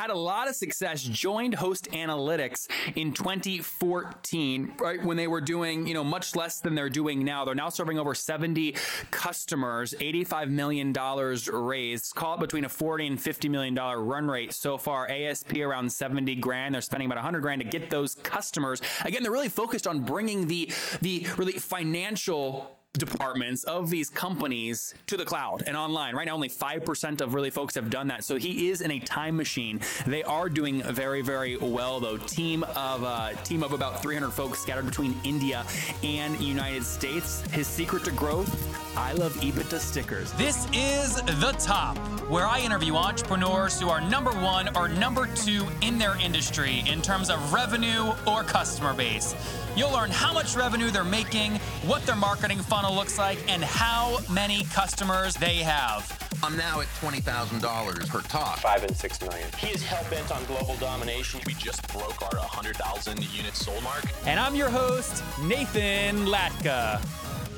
had a lot of success, joined Host Analytics in 2014, right when they were doing, you know, much less than they're doing now. They're now serving over 70 customers, $85 million raised, call it between a 40 and 50 million dollar run rate so far. ASP around 70 grand. They're spending about 100 grand to get those customers. Again, they're really focused on bringing the the really financial departments of these companies to the cloud and online. Right now, only 5% of really folks have done that. So he is in a time machine. They are doing very, very well though. Team of uh, team of about 300 folks scattered between India and United States. His secret to growth, I love EBITDA stickers. This is The Top, where I interview entrepreneurs who are number one or number two in their industry in terms of revenue or customer base. You'll learn how much revenue they're making, what their marketing funnel looks like, and how many customers they have. I'm now at $20,000 per talk. Five and six million. He is hell bent on global domination. We just broke our 100,000 unit sold mark. And I'm your host, Nathan Latka.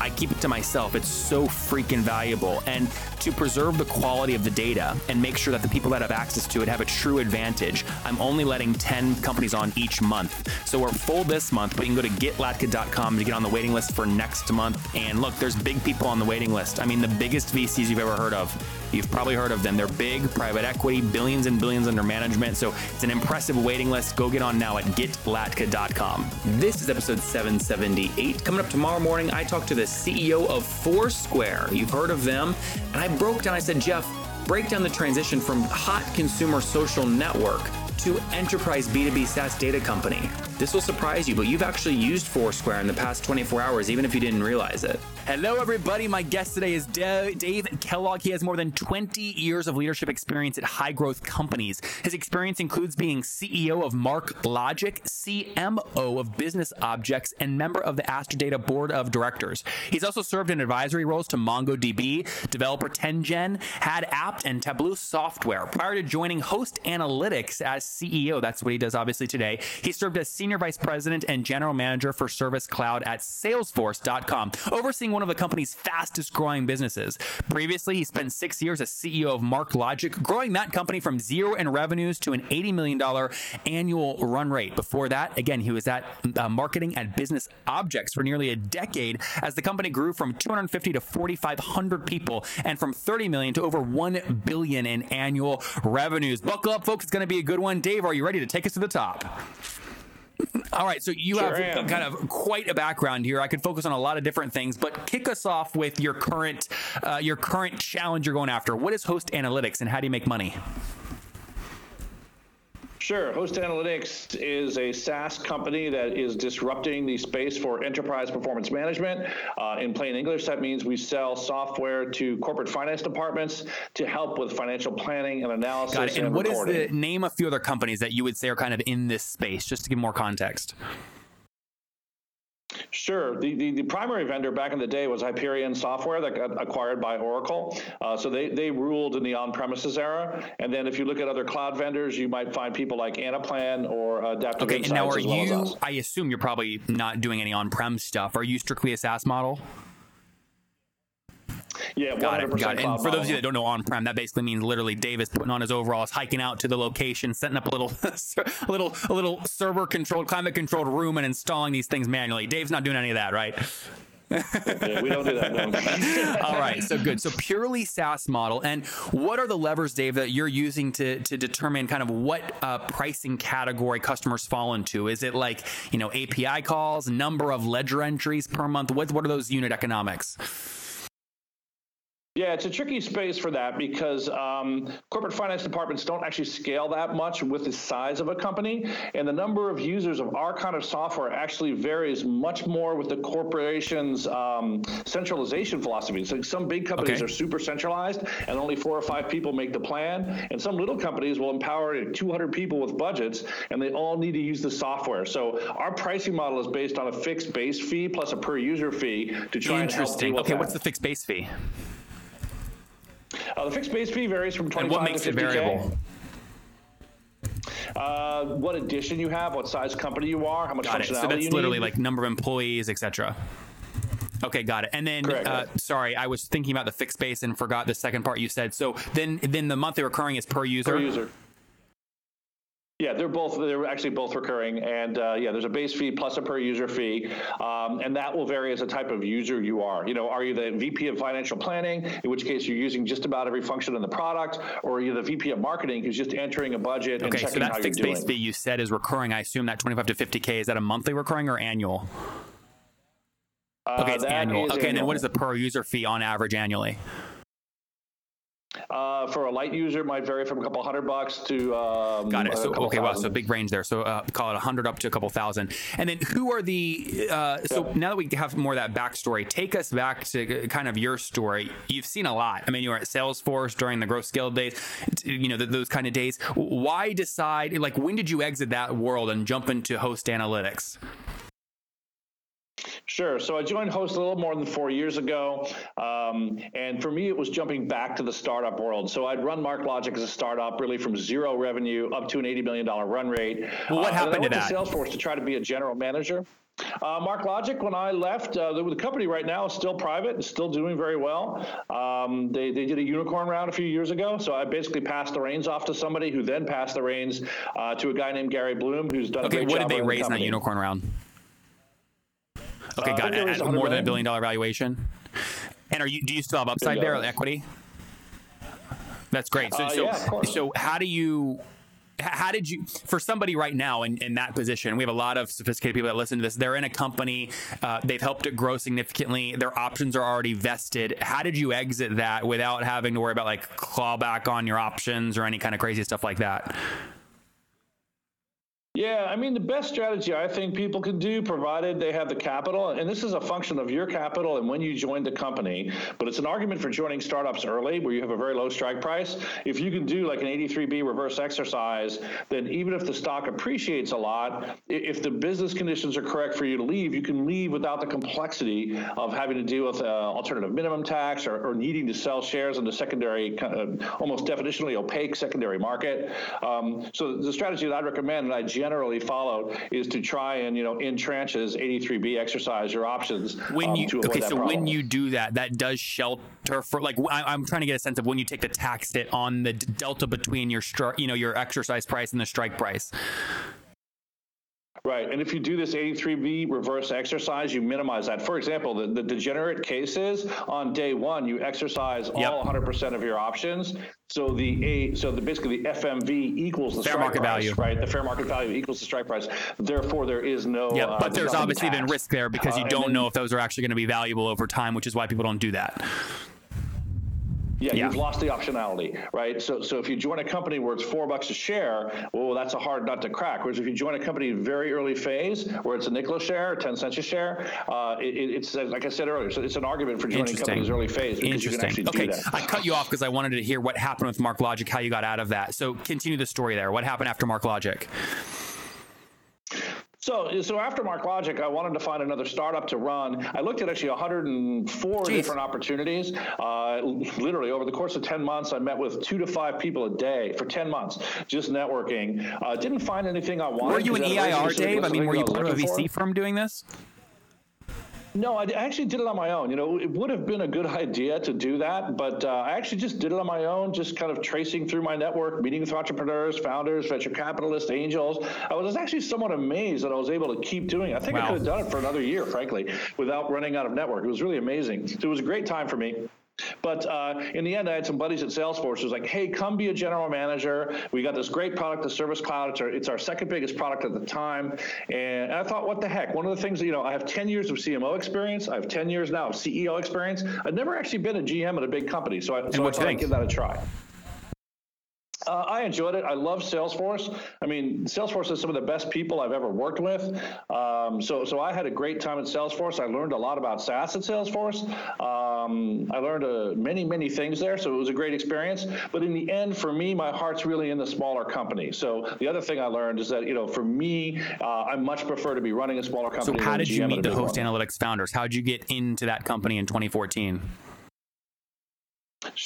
I keep it to myself. It's so freaking valuable. And to preserve the quality of the data and make sure that the people that have access to it have a true advantage, I'm only letting 10 companies on each month. So we're full this month, but you can go to getlatka.com to get on the waiting list for next month. And look, there's big people on the waiting list. I mean, the biggest VCs you've ever heard of. You've probably heard of them. They're big, private equity, billions and billions under management. So it's an impressive waiting list. Go get on now at getlatka.com. This is episode 778. Coming up tomorrow morning, I talk to the CEO of Foursquare. You've heard of them. And I broke down, I said, Jeff, break down the transition from hot consumer social network to enterprise B2B SaaS data company. This will surprise you, but you've actually used Foursquare in the past 24 hours, even if you didn't realize it. Hello, everybody. My guest today is Dave Kellogg. He has more than 20 years of leadership experience at high growth companies. His experience includes being CEO of MarkLogic, CMO of Business Objects, and member of the Aster Data Board of Directors. He's also served in advisory roles to MongoDB, developer 10gen, Hadapt, and Tableau Software. Prior to joining Host Analytics as CEO, that's what he does obviously today, he served as Senior Vice President and General Manager for Service Cloud at Salesforce.com, overseeing one of the company's fastest growing businesses. Previously, he spent six years as CEO of MarkLogic, growing that company from zero in revenues to an $80 million annual run rate. Before that, again, he was at uh, marketing at Business Objects for nearly a decade as the company grew from 250 to 4,500 people and from 30 million to over 1 billion in annual revenues. Buckle up, folks. It's going to be a good one. Dave, are you ready to take us to the top? All right, so you sure have am. kind of quite a background here. I could focus on a lot of different things, but kick us off with your current uh, your current challenge you're going after. What is Host Analytics, and how do you make money? Sure. Host Analytics is a SaaS company that is disrupting the space for enterprise performance management. Uh, in plain English, that means we sell software to corporate finance departments to help with financial planning and analysis. Got it. And, and what reporting. is the name of a few other companies that you would say are kind of in this space, just to give more context? Sure. The, the, the, primary vendor back in the day was Hyperion Software that got acquired by Oracle. Uh, so they, they ruled in the on premises era. And then if you look at other cloud vendors, you might find people like Anaplan or Adaptive Okay, Insights and now are well you. I assume you're probably not doing any on prem stuff. Are you strictly a SaaS model? Yeah, Got it. Got it. And for those of you that don't know on prem, that basically means literally Davis putting on his overalls, hiking out to the location, setting up a little, a little, a little server controlled, climate controlled room, and installing these things manually. Dave's not doing any of that, right? Yeah, we don't do that. No. All right, so good. So purely SaaS model. And what are the levers, Dave, that you're using to to determine kind of what uh, pricing category customers fall into? Is it like you know API calls, number of ledger entries per month? What what are those unit economics? Yeah, it's a tricky space for that because um, corporate finance departments don't actually scale that much with the size of a company. And the number of users of our kind of software actually varies much more with the corporation's um, centralization philosophy. So some big companies Okay. are super centralized and only four or five people make the plan. And some little companies will empower 200 people with budgets and they all need to use the software. So our pricing model is based on a fixed base fee plus a per user fee to try and help Interesting. Okay, that. what's the fixed base fee? Uh, the fixed base fee varies from 25 And what makes to it 50K. variable? Uh, what edition you have, what size company you are, how much Got it. functionality So that's you literally need. like number of employees, etc. Okay, got it. And then, uh, sorry, I was thinking about the fixed base and forgot the second part you said. So then, then the monthly recurring is per user. per user. Yeah, they're both they're actually both recurring, and uh, yeah, there's a base fee plus a per user fee, um, and that will vary as the type of user you are. You know, are you the VP of financial planning, in which case you're using just about every function in the product, or are you the VP of marketing who's just entering a budget and checking so how that you're fixed doing? base fee you said is recurring. I assume that 25 to 50k is that a monthly recurring or annual? Uh, Okay, it's annual. Okay, and then what is the per user fee on average annually? Uh, for a light user, it might vary from a couple hundred bucks to um, Got it. So okay, wow. So big range there. So uh, call it a 100 up to a couple thousand. And then who are the? Uh, so now that we have more of that backstory, take us back to kind of your story. You've seen a lot. I mean, you were at Salesforce during the growth scale days. You know th- those kind of days. Why decide? Like, when did you exit that world and jump into host analytics? Sure. So I joined Host a little more than four years ago. Um, and for me, it was jumping back to the startup world. So I'd run MarkLogic as a startup, really from zero revenue up to an $80 million run rate. Well, what Uh, happened to I went that? Salesforce to try to be a general manager. Uh, MarkLogic, when I left, uh, the, the company right now is still private and still doing very well. Um, they, they did a unicorn round a few years ago, so I basically passed the reins off to somebody who then passed the reins uh, to a guy named Gary Bloom, who's done a Okay, great what job did they raise in that unicorn round? Okay, Uh, got it. At 100 More than a billion dollar valuation. And are you? Do you still have upside there, equity? That's great. So, Uh, so, yeah, so how do you? How did you, for somebody right now in, in that position, we have a lot of sophisticated people that listen to this. They're in a company, uh, they've helped it grow significantly. Their options are already vested. How did you exit that without having to worry about like clawback on your options or any kind of crazy stuff like that? Yeah, I mean, the best strategy I think people can do, provided they have the capital, and this is a function of your capital and when you joined the company, but it's an argument for joining startups early where you have a very low strike price. If you can do like an 83B reverse exercise, then even if the stock appreciates a lot, if the business conditions are correct for you to leave, you can leave without the complexity of having to deal with uh, alternative minimum tax or, or needing to sell shares in the secondary, kind of, almost definitionally opaque secondary market. Um, so the strategy that I'd recommend and I generally followed is to try and, you know, in tranches, 83B exercise your options. when um, you okay so problem. when you do that that does shelter for like I, i'm trying to get a sense of when you take the tax hit on the delta between your stri- you know your exercise price and the strike price Right. And if you do this 83B reverse exercise, you minimize that. For example, the, the degenerate cases on day one, you exercise Yep. all 100% of your options. So the a so the basically the FMV equals the Fair strike market price, value. right? The fair market value equals the strike price. Therefore, there is no. yeah uh, but there's nothing obviously been risk there because Uh, you and don't then- know if those are actually going to be valuable over time which is why people don't do that Yeah, Yeah. you've lost the optionality, right? So, so if you join a company where it's four bucks a share, well, that's a hard nut to crack. Whereas if you join a company very early phase, where it's a nickel a share, or ten cents a share, uh, it, it- it's like I said earlier, so it's an argument for joining companies early phase because you can Interesting. actually Okay, do that. I cut you off because I wanted to hear what happened with Mark Logic, how you got out of that. So continue the story there. What happened after Mark Logic? So, so after MarkLogic, I wanted to find another startup to run. I looked at actually 104 Jeez. different opportunities. Uh, literally, over the course of 10 months, I met with two to five people a day for 10 months, just networking. Uh, didn't find anything I wanted. Were you an EIR, Dave? I mean, were you part of a VC firm doing this? No, I, actually did it on my own. You know, it would have been a good idea to do that, but uh, I actually just did it on my own, just kind of tracing through my network, meeting with entrepreneurs, founders, venture capitalists, angels. I was actually somewhat amazed that I was able to keep doing it. I think Wow. I could have done it for another year, frankly, without running out of network. It was really amazing. So it was a great time for me. But uh, in the end, I had some buddies at Salesforce who was like, hey, come be a general manager. We got this great product, the Service Cloud. It's our, it's our second biggest product at the time. And I thought, what the heck? One of the things, that, you know, I have 10 years of CMO experience. I have 10 years now of CEO experience. I've never actually been a GM at a big company. So I, so I thought I'd give that a try. Uh, I enjoyed it. I love Salesforce. I mean, Salesforce is some of the best people I've ever worked with. Um, so, so I had a great time at Salesforce. I learned a lot about SaaS at Salesforce. Um, I learned uh, many, many things there. So it was a great experience. But in the end, for me, my heart's really in the smaller company. So the other thing I learned is that you know, for me, uh, I much prefer to be running a smaller company. So how did you GM at a meet the Host one. Analytics founders? How did you get into that company in 2014?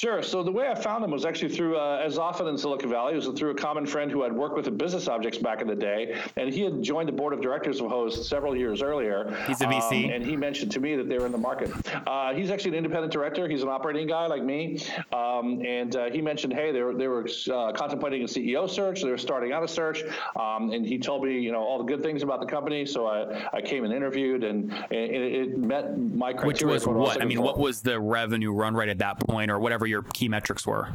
Sure. So the way I found them was actually through, uh, as often in Silicon Valley, it was through a common friend who had worked with the Business Objects back in the day, and he had joined the board of directors of Host several years earlier. He's a VC, um, and he mentioned to me that they were in the market. Uh, he's actually an independent director. He's an operating guy like me, um, and uh, he mentioned, hey, they were they were uh, contemplating a CEO search. They were starting out a search, um, and he told me, you know, all the good things about the company. So I, I came and interviewed, and, and it, it met my criteria. Which was what? what? I mean, what was the revenue run rate at that point, or whatever your key metrics were?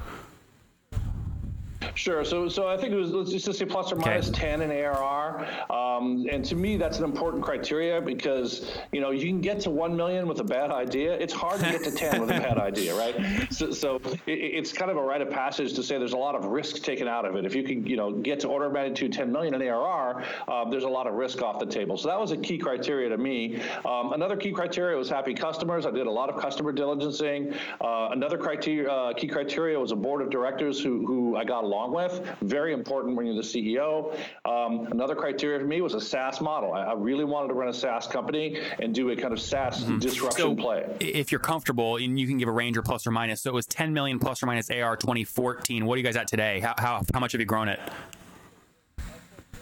Sure. So, so I think it was let's just say plus or minus Okay. 10 in ARR, um, and to me that's an important criteria because you know you can get to one million with a bad idea. It's hard to get to 10 with a bad idea, right? So, so it, it's kind of a rite of passage to say there's a lot of risk taken out of it. If you can, you know, get to order of magnitude 10 million in ARR, uh, there's a lot of risk off the table. So that was a key criteria to me. Um, another key criteria was happy customers. I did a lot of customer diligencing. Uh, another criteria, uh, key criteria was a board of directors who who I got along with. Very important when you're the CEO. Um, another criteria for me was a SaaS model. I, I really wanted to run a SaaS company and do a kind of SaaS disruption So, play. if you're comfortable, and you can give a range or plus or minus. So it was 10 million plus or minus AR 2014. What are you guys at today? How how, how much have you grown it?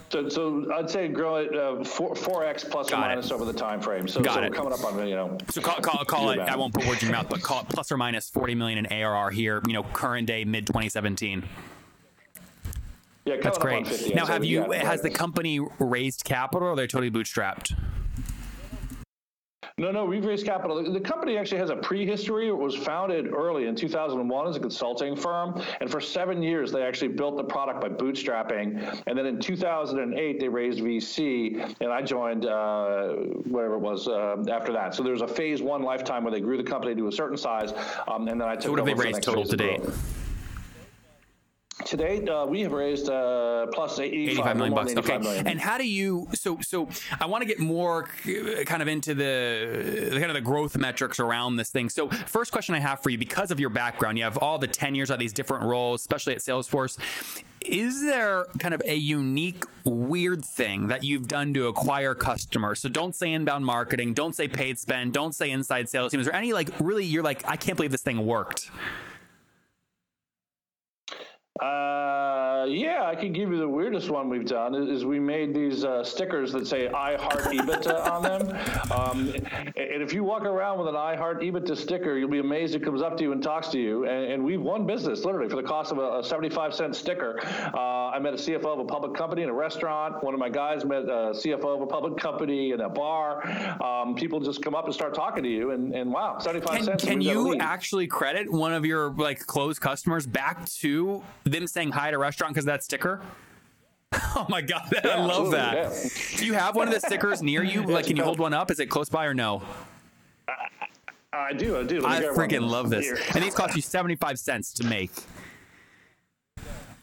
So, so I'd say grow it uh, four, 4x plus Got or it. minus over the time frame. So, Got so it. we're coming up on you know. So call, call, call it. I won't put words in your mouth, but call it plus or minus 40 million in ARR here. You know, current day mid 2017. Yeah, That's great. Now, have you? Has the company raised capital, or they're totally bootstrapped? No, no, we've raised capital. The- company actually has a prehistory. It was founded early in 2001 as a consulting firm, and for seven years they actually built the product by bootstrapping. And then in 2008 they raised VC, and I joined uh, whatever it was uh, after that. So there was a phase one lifetime where they grew the company to a certain size, um, and then I took. So what have they raised total to date? growth. To date, uh, we have raised uh, plus 85, 85 million bucks. than Okay. 85 million. And how do you? So, so I want to get more kind of into the, the kind of the growth metrics around this thing. So, first question I have for you, because of your background, you have all the 10 years at these different roles, especially at Salesforce. Is there kind of a unique, weird thing that you've done to acquire customers? So, don't say inbound marketing, don't say paid spend, don't say inside sales team. Is there any like really you're like, I can't believe this thing worked? Uh, yeah, I could give you the weirdest one we've done is, is we made these uh, stickers that say "I heart EBITDA" on them. Um, and if you walk around with an "I heart EBITDA" sticker, you'll be amazed. It comes up to you and talks to you. And, and we've won business literally for the cost of a, a 75 cent sticker. Uh, I met a CFO of a public company in a restaurant. One of my guys met a CFO of a public company in a bar. Um, people just come up and start talking to you, and, and wow, 75 Can, cents. can we've got a you actually credit one of your like closed customers back to them saying hi at a restaurant because that sticker? Oh my god, I love that. yeah. Do you have one of the stickers near you? Like, can you hold one up? Is it close by or no? I do, I do. Let I freaking love this. Here. And these cost you seventy-five cents to make.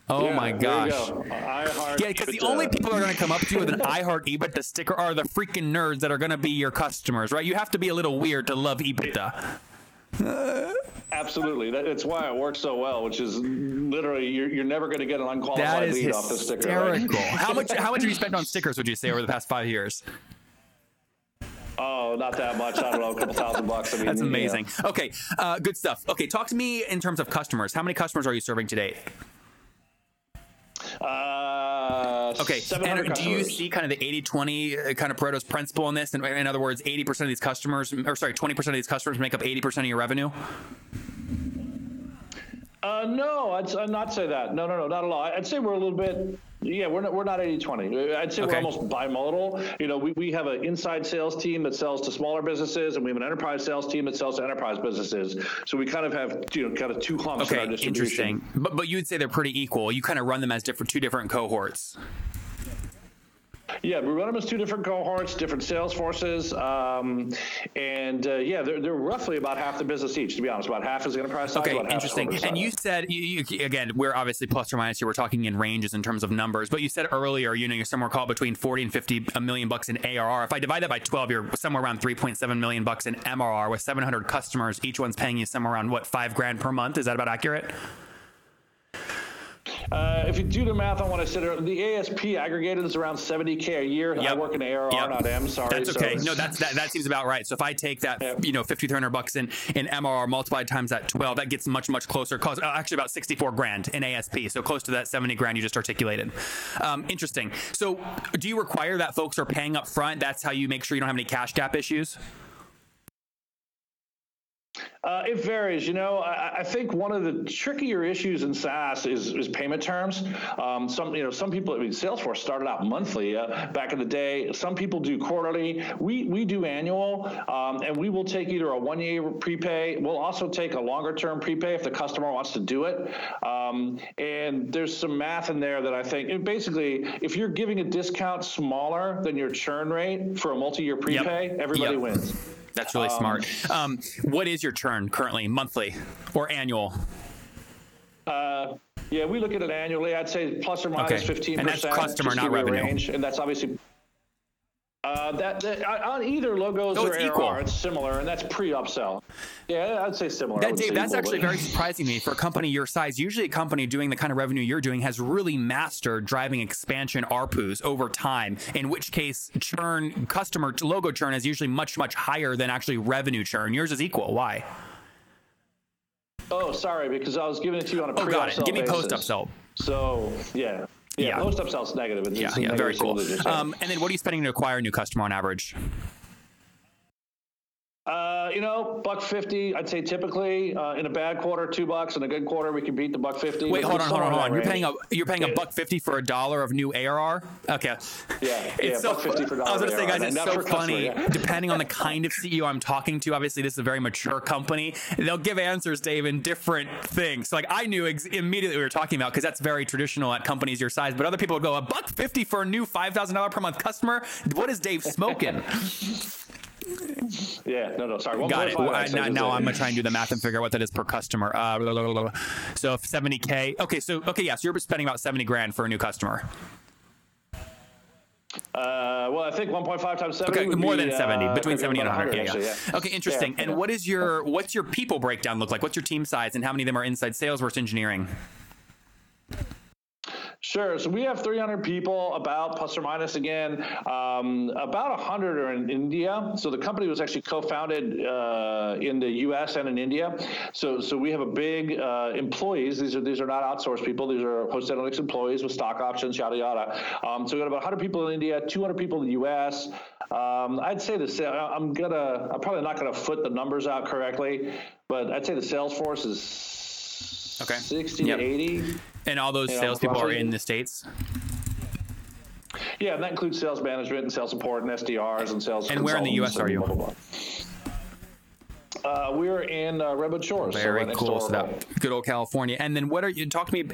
Oh Yeah, my gosh. go. I heart Yeah, because the only people that are going to come up to you with an I heart EBITDA sticker are the freaking nerds that are going to be your customers, right? You have to be a little weird to love EBITDA. Absolutely. That, it's why it works so well, which is literally you're, you're never going to get an unqualified lead off the sticker. right? hysterical. How much? How much have you spent on stickers? Would you say over the past five years? Oh, not that much. I don't know, a couple thousand bucks. I mean, That's amazing. Okay, uh, good stuff. Okay, talk to me in terms of customers. How many customers are you serving today? Uh, Okay, 700 and do you see kind of the 80 20 uh, kind of Pareto's principle in this? In, in other words, 80% of these customers, or sorry, 20% of these customers make up 80% of your revenue? Uh, no, I'd, I'd not say that. No, no, no, not at all. I'd say we're a little bit. Yeah, we're not, we're not 80 20. I'd say Okay. we're almost bimodal. You know, we, we have an inside sales team that sells to smaller businesses, and we have an enterprise sales team that sells to enterprise businesses. So we kind of have, you know, kind of two humps in our Okay, distribution. interesting. But, but you'd say they're pretty equal. You kind of run them as different, two different cohorts. Yeah, we run them as two different cohorts, different sales forces, um, and uh, yeah, they're, they're roughly about half the business each. To be honest, about half is enterprise side, Okay, about half is interesting. And you said, you, you, again, we're obviously plus or minus here. We're talking in ranges in terms of numbers. But you said earlier, you know, you're somewhere called between 40 and 50 a million bucks in ARR. If I divide that by 12, you're somewhere around 3.7 million bucks in MRR with 700 customers. Each one's paying you somewhere around what five grand per month. Is that about accurate? Uh, if you do the math on what I said, the ASP aggregated is around 70k a year. I Yep. work in ARR, Yep. not M. Sorry. That's okay. it's- No, that's that, that seems about right. So if I take that, Yep. you know, fifty three hundred bucks in in MRR multiplied times that twelve, that gets much much closer. Close, uh, actually about sixty four grand in ASP. So close to that seventy grand you just articulated. Um, interesting. So do you require that folks are paying up front? That's how you make sure you don't have any cash gap issues. Uh, it varies. You know, I, I think one of the trickier issues in SaaS is, is payment terms. Um, some, you know, some people. I mean, Salesforce started out monthly uh, back in the day. Some people do quarterly. We we do annual, um, and we will take either a one year prepay. We'll also take a longer term prepay if the customer wants to do it. Um, and there's some math in there that I think. basically, if you're giving a discount smaller than your churn rate for a multi year prepay, everybody Yep. wins. That's really smart. Um, what is your churn currently, monthly or annual? Uh, yeah, we look at it annually. I'd say plus or minus Okay. fifteen And percent. that's customer, not revenue. Range, and that's obviously uh, that, that on either logos Oh, or it's ARR, equal. it's similar, and that's pre-upsell. Yeah, I'd say similar. That, Dave, say that's equal, actually but- very surprising to me for a company your size. Usually, a company doing the kind of revenue you're doing has really mastered driving expansion ARPUs over time. In which case, churn, customer logo churn is usually much, much higher than actually revenue churn. Yours is equal. Why? Oh, sorry, because I was giving it to you on a Oh, pre-upsell got it. Give me basis. post upsell. So yeah, yeah, Yeah. post upsell's negative. It's Yeah, yeah, very cool. Um, and then, what are you spending to acquire a new customer on average? Uh, you know, buck fifty. I'd say typically uh, in a bad quarter, two bucks. In a good quarter, we can beat the buck fifty. Wait, hold on, hold on, hold on. You're paying a you're paying a buck fifty for a dollar of new ARR. Okay. Yeah, It's yeah, so 50 for dollar I was gonna say, guys, it's so for customer, funny. yeah. Depending on the kind of CEO I'm talking to, obviously this is a very mature company. They'll give answers, Dave, in different things. So, like I knew ex- immediately what we were talking about because that's very traditional at companies your size. But other people would go a buck fifty for a new five thousand dollar per month customer. What is Dave smoking? Yeah, no, no, sorry. Got it. I, now, now. I'm gonna try and do the math and figure out what that is per customer. Uh, blah, blah, blah. So if 70k. Okay, so okay, yeah, so you're spending about 70 grand for a new customer. Uh, well, I think 1.5 times 70 Okay, more be, than 70, uh, between 70 and about 100. 100, yeah, actually, yeah. Okay, interesting. Yeah, and yeah. what is your what's your people breakdown look like? What's your team size, and how many of them are inside sales versus engineering? Sure. So we have 300 people, about plus or minus again. Um, about 100 are in India. So the company was actually co-founded uh, in the U.S. and in India. So so we have a big uh, employees. These are these are not outsourced people. These are Host Analytics employees with stock options, yada yada. Um, so we got about 100 people in India, 200 people in the U.S. Um, I'd say the sa- I'm gonna I'm probably not gonna foot the numbers out correctly, but I'd say the sales force is Okay. 60 Yep. to 80. And all those salespeople are in the states. Yeah, and that includes sales management and sales support and SDRs and sales. And where in the US are you? and blah, blah, blah. Uh, we're in uh, Redwood Shores. Very next cool. So that good old California. And then what are you talk to me?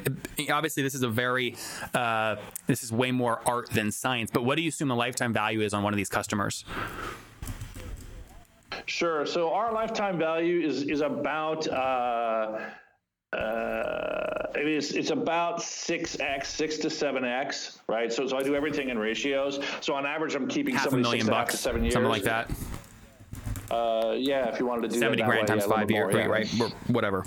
Obviously, this is a very uh, this is way more art than science. But what do you assume the lifetime value is on one of these customers? Sure. So our lifetime value is is about. Uh, uh, it is it's about six x, six to seven x, right? So so I do everything in ratios. So on average, I'm keeping Half a somebody million six and a half bucks, to seven years, something like that. Uh, yeah, if you wanted to do 70 that grand way, times yeah, five years, yeah. right? Whatever.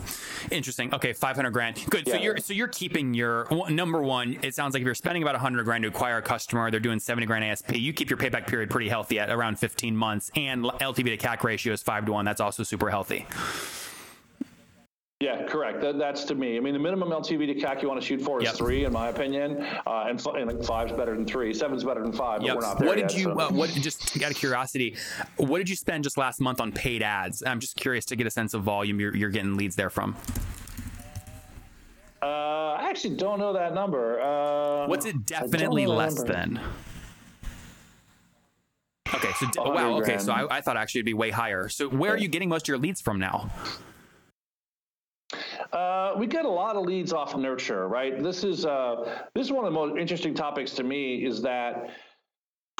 Interesting. Okay, 500 grand. Good. So Yeah. you're so you're keeping your number one. It sounds like if you're spending about 100 grand to acquire a customer, they're doing 70 grand ASP. You keep your payback period pretty healthy at around 15 months, and LTV to CAC ratio is five to one. That's also super healthy. Yeah, correct. That, that's to me. I mean, the minimum LTV to CAC you want to shoot for is Yep. three, in my opinion, uh, and, and five's better than three. Seven's better than five, but we're not there What did yet, you? so. Uh, what just out of curiosity? What did you spend just last month on paid ads? I'm just curious to get a sense of volume you're, you're getting leads there from. Uh, I actually don't know that number. Uh, What's it definitely less number. than? Okay, so d- 100 wow. Okay, so. I, I thought actually it'd be way higher. So where are you getting most of your leads from now? Uh, we get a lot of leads off nurture, right? This is uh, this is one of the most interesting topics to me. Is that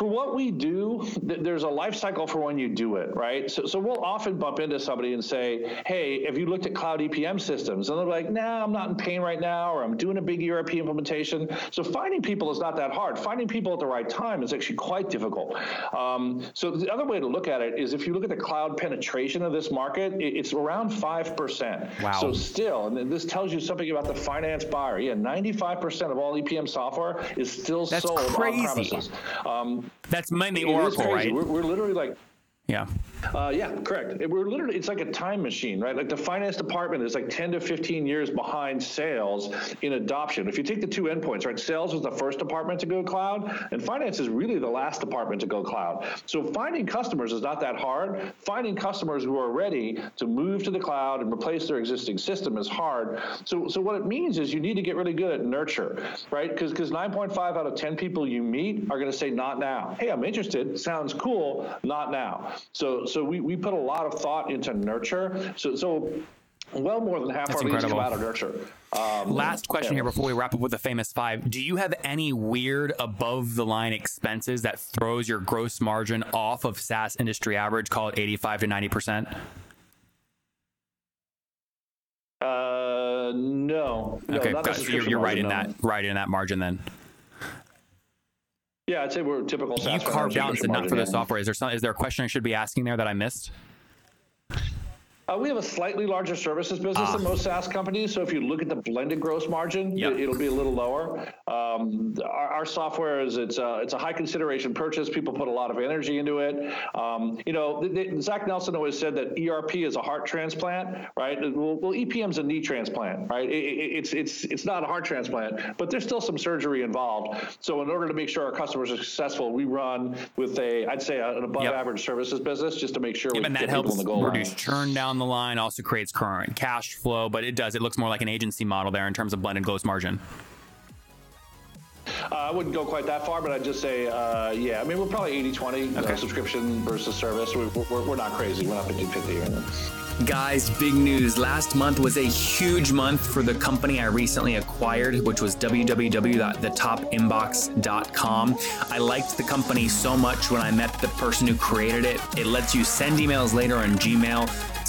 for what we do, th- there's a life cycle for when you do it, right? So, so we'll often bump into somebody and say, "Hey, have you looked at cloud EPM systems?" And they're like, "Nah, I'm not in pain right now, or I'm doing a big ERP implementation." So finding people is not that hard. Finding people at the right time is actually quite difficult. Um, so the other way to look at it is if you look at the cloud penetration of this market, it, it's around five percent. Wow. So still, and this tells you something about the finance buyer. Yeah, 95% of all EPM software is still That's sold crazy. on premises. Um, That's mainly Oracle, right? We're, we're literally like yeah. Uh, yeah, correct. It- We're literally, it's like a time machine, right? Like the finance department is like 10 to 15 years behind sales in adoption. If you take the two endpoints, right? Sales was the first department to go cloud, and finance is really the last department to go cloud. So finding customers is not that hard. Finding customers who are ready to move to the cloud and replace their existing system is hard. So, so what it means is you need to get really good at nurture, right? Because because 9.5 out of 10 people you meet are going to say not now. Hey, I'm interested. Sounds cool. Not now. So so we, we put a lot of thought into nurture. So so well more than half That's our leads come incredible. out of nurture. Um, Last question yeah. here before we wrap up with the famous five. Do you have any weird above the line expenses that throws your gross margin off of SaaS industry average, call it 85 to 90%? Uh, no. no Okay, not the so you're, you're right margin, in no. that right in that margin then. Yeah, I'd say we're typical. You carved out not for the software. Is there some, is there a question I should be asking there that I missed? Uh, we have a slightly larger services business than most SaaS companies. So if you look at the blended gross margin, Yep. it, will be a little lower. Um, our, our software is it's a, it's a high consideration purchase. People put a lot of energy into it. Um, you know, th- th- Zach Nelson always said that ERP is a heart transplant, right? Well, well EPM's a knee transplant, right? It, it, it's it's it's not a heart transplant, but there's still some surgery involved. So in order to make sure our customers are successful, we run with a I'd say an above Yep. average services business just to make sure we and get that people helps in the goal line. reduce churn down the line, also creates current cash flow, but it does. It looks more like an agency model there in terms of blended gross margin. Uh, I wouldn't go quite that far, but I'd just say, uh, yeah, I mean, we're probably 80 20 Okay. subscription versus service. We, we're, we're not crazy. We're not 50 50 here. Guys, big news. Last month was a huge month for the company I recently acquired, which was www.thetopinbox.com. I liked the company so much when I met the person who created it. It lets you send emails later on Gmail,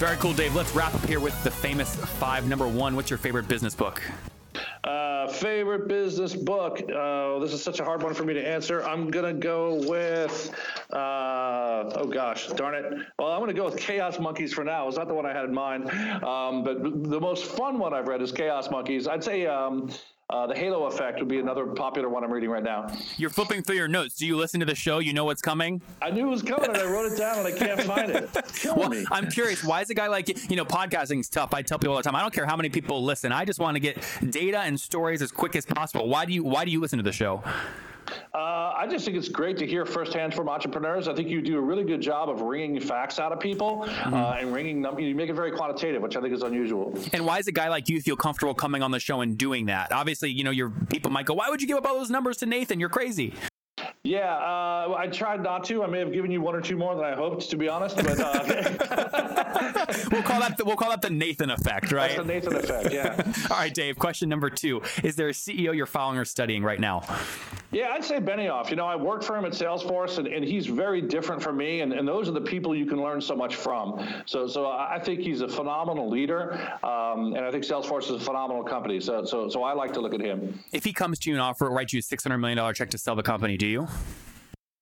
Very cool, Dave. Let's wrap up here with the famous five. Number one, what's your favorite business book? Uh, favorite business book? Uh, this is such a hard one for me to answer. I'm to go with, uh, oh gosh, darn it. Well, I'm to go with Chaos Monkeys for now. It's not the one I had in mind. Um, but the most fun one I've read is Chaos Monkeys. I'd say um, uh, The Halo Effect would be another popular one I'm reading right now. You're flipping through your notes. Do you listen to the show? You know what's coming? I knew it was coming and I wrote it down and I can't find it. Well. I'm curious. Why is a guy like you? You know, podcasting is tough. I tell people all the time. I don't care how many people listen. I just want to get data and stories as quick as possible. Why do you Why do you listen to the show? Uh, I just think it's great to hear firsthand from entrepreneurs. I think you do a really good job of wringing facts out of people uh, and wringing them. You make it very quantitative, which I think is unusual. And why does a guy like you feel comfortable coming on the show and doing that? Obviously, you know, your people might go, "Why would you give up all those numbers to Nathan? You're crazy." Yeah, uh, I tried not to. I may have given you one or two more than I hoped, to be honest. But uh, We'll call that the, we'll call that the Nathan effect, right? that's the Nathan effect. Yeah, All right, Dave. Question number two: Is there a CEO you're following or studying right now? Yeah. I'd say Benioff. You know, I worked for him at Salesforce, and, and he's very different from me. And, and those are the people you can learn so much from. So, so I think he's a phenomenal leader, um, and I think Salesforce is a phenomenal company. So, so, so I like to look at him. If he comes to you and offer writes you a six hundred million dollar check to sell the company, do you?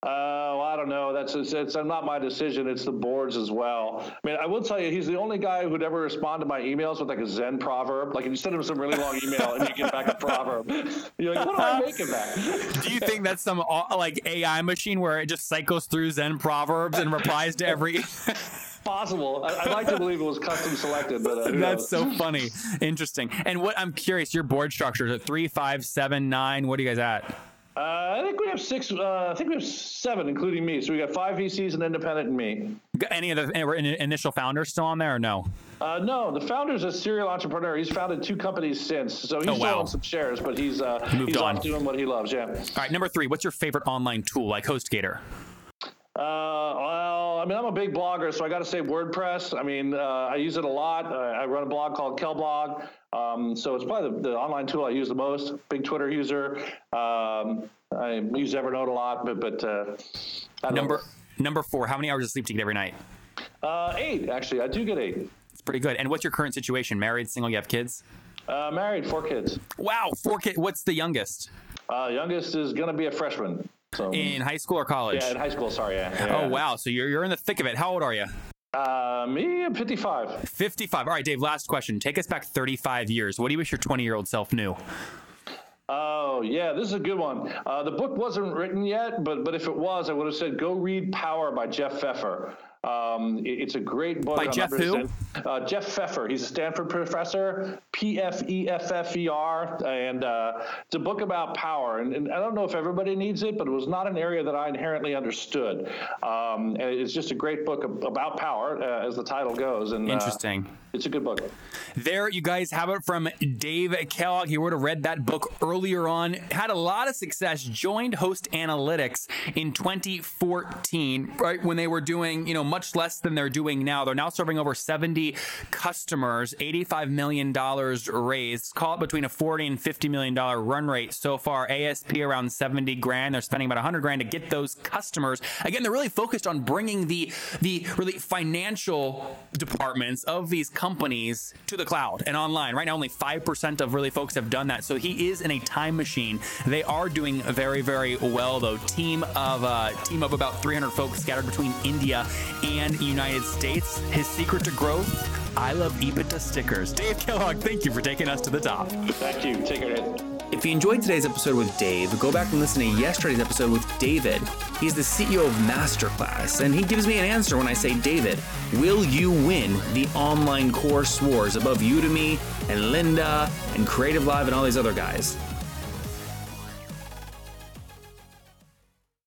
Uh, well, I don't know. That's it's, it's not my decision. It's the board's as well. I mean, I will tell you, he's the only guy who'd ever respond to my emails with like a Zen proverb. Like, if you send him some really long email and you get back a proverb, you're like, what do I make of that? Do you think that's some uh, like AI machine where it just cycles through Zen proverbs and replies to every? Possible. I, would like to believe it was custom selected, but uh, that's so funny. Interesting. And what I'm curious, your board structure is it three, five, seven, nine? What are you guys at? Uh, I think we have six. Uh, I think we have seven, including me. So we got five VCs, an independent, and me. Got any of the initial founders still on there, or no? Uh, no, the founder's a serial entrepreneur. He's founded two companies since, so he's oh, wow. still on some shares, but he's uh, moved he's on doing what he loves. Yeah. All right, number three. What's your favorite online tool like HostGator? Uh, well, I mean, I'm a big blogger, so I got to say WordPress. I mean, uh, I use it a lot. Uh, I run a blog called Kellblog, um, so it's probably the, the, online tool I use the most. Big Twitter user. Um, I use Evernote a lot, but but uh, number know. number four. How many hours of sleep do you get every night? Uh, eight, actually. I do get eight. It's pretty good. And what's your current situation? Married, single? You have kids? Uh, married, four kids. Wow, four kids. What's the youngest? youngest is going to be a freshman. So in high school or college? Yeah, in high school. Sorry. Yeah. yeah. Oh wow. So you're you're in the thick of it. How old are you? Uh, me, I'm 55. 55. All right, Dave. Last question. Take us back 35 years. What do you wish your 20 year old self knew? Oh yeah, this is a good one. Uh, the book wasn't written yet, but but if it was, I would have said go read Power by Jeff Pfeffer. Um, it, it's a great book. By Jeff who? Uh, Jeff Pfeffer. He's a Stanford professor, P F E F F E R, and uh, it's a book about power. And, and, I don't know if everybody needs it, but it was not an area that I inherently understood. Um, and it's just a great book about power, uh, as the title goes. And uh, interesting. it's a good book. There, you guys have it from Dave Kellogg. He would have read that book earlier on. Had a lot of success. Joined Host Analytics in 2014, right when they were doing you know much less than they're doing now. They're now serving over 70 customers, $85 million raised. Call it between a 40 and 50 million dollar run rate so far. ASP around 70 grand. They're spending about 100 grand to get those customers. Again, they're really focused on bringing the the really financial departments of these companies to the cloud and online. Right now, only 5% of really folks have done that. So he is in a time machine. They are doing very, very well though. Team of uh, team of about 300 folks scattered between India and United States. His secret to growth I love EBITDA stickers. Dave Kellogg, thank you for taking us to the top. Thank you. Take care. If you enjoyed today's episode with Dave, go back and listen to yesterday's episode with David. He's the CEO of Masterclass, and he gives me an answer when I say, David, will you win the online course wars above Udemy and Lynda and Creative Live and all these other guys?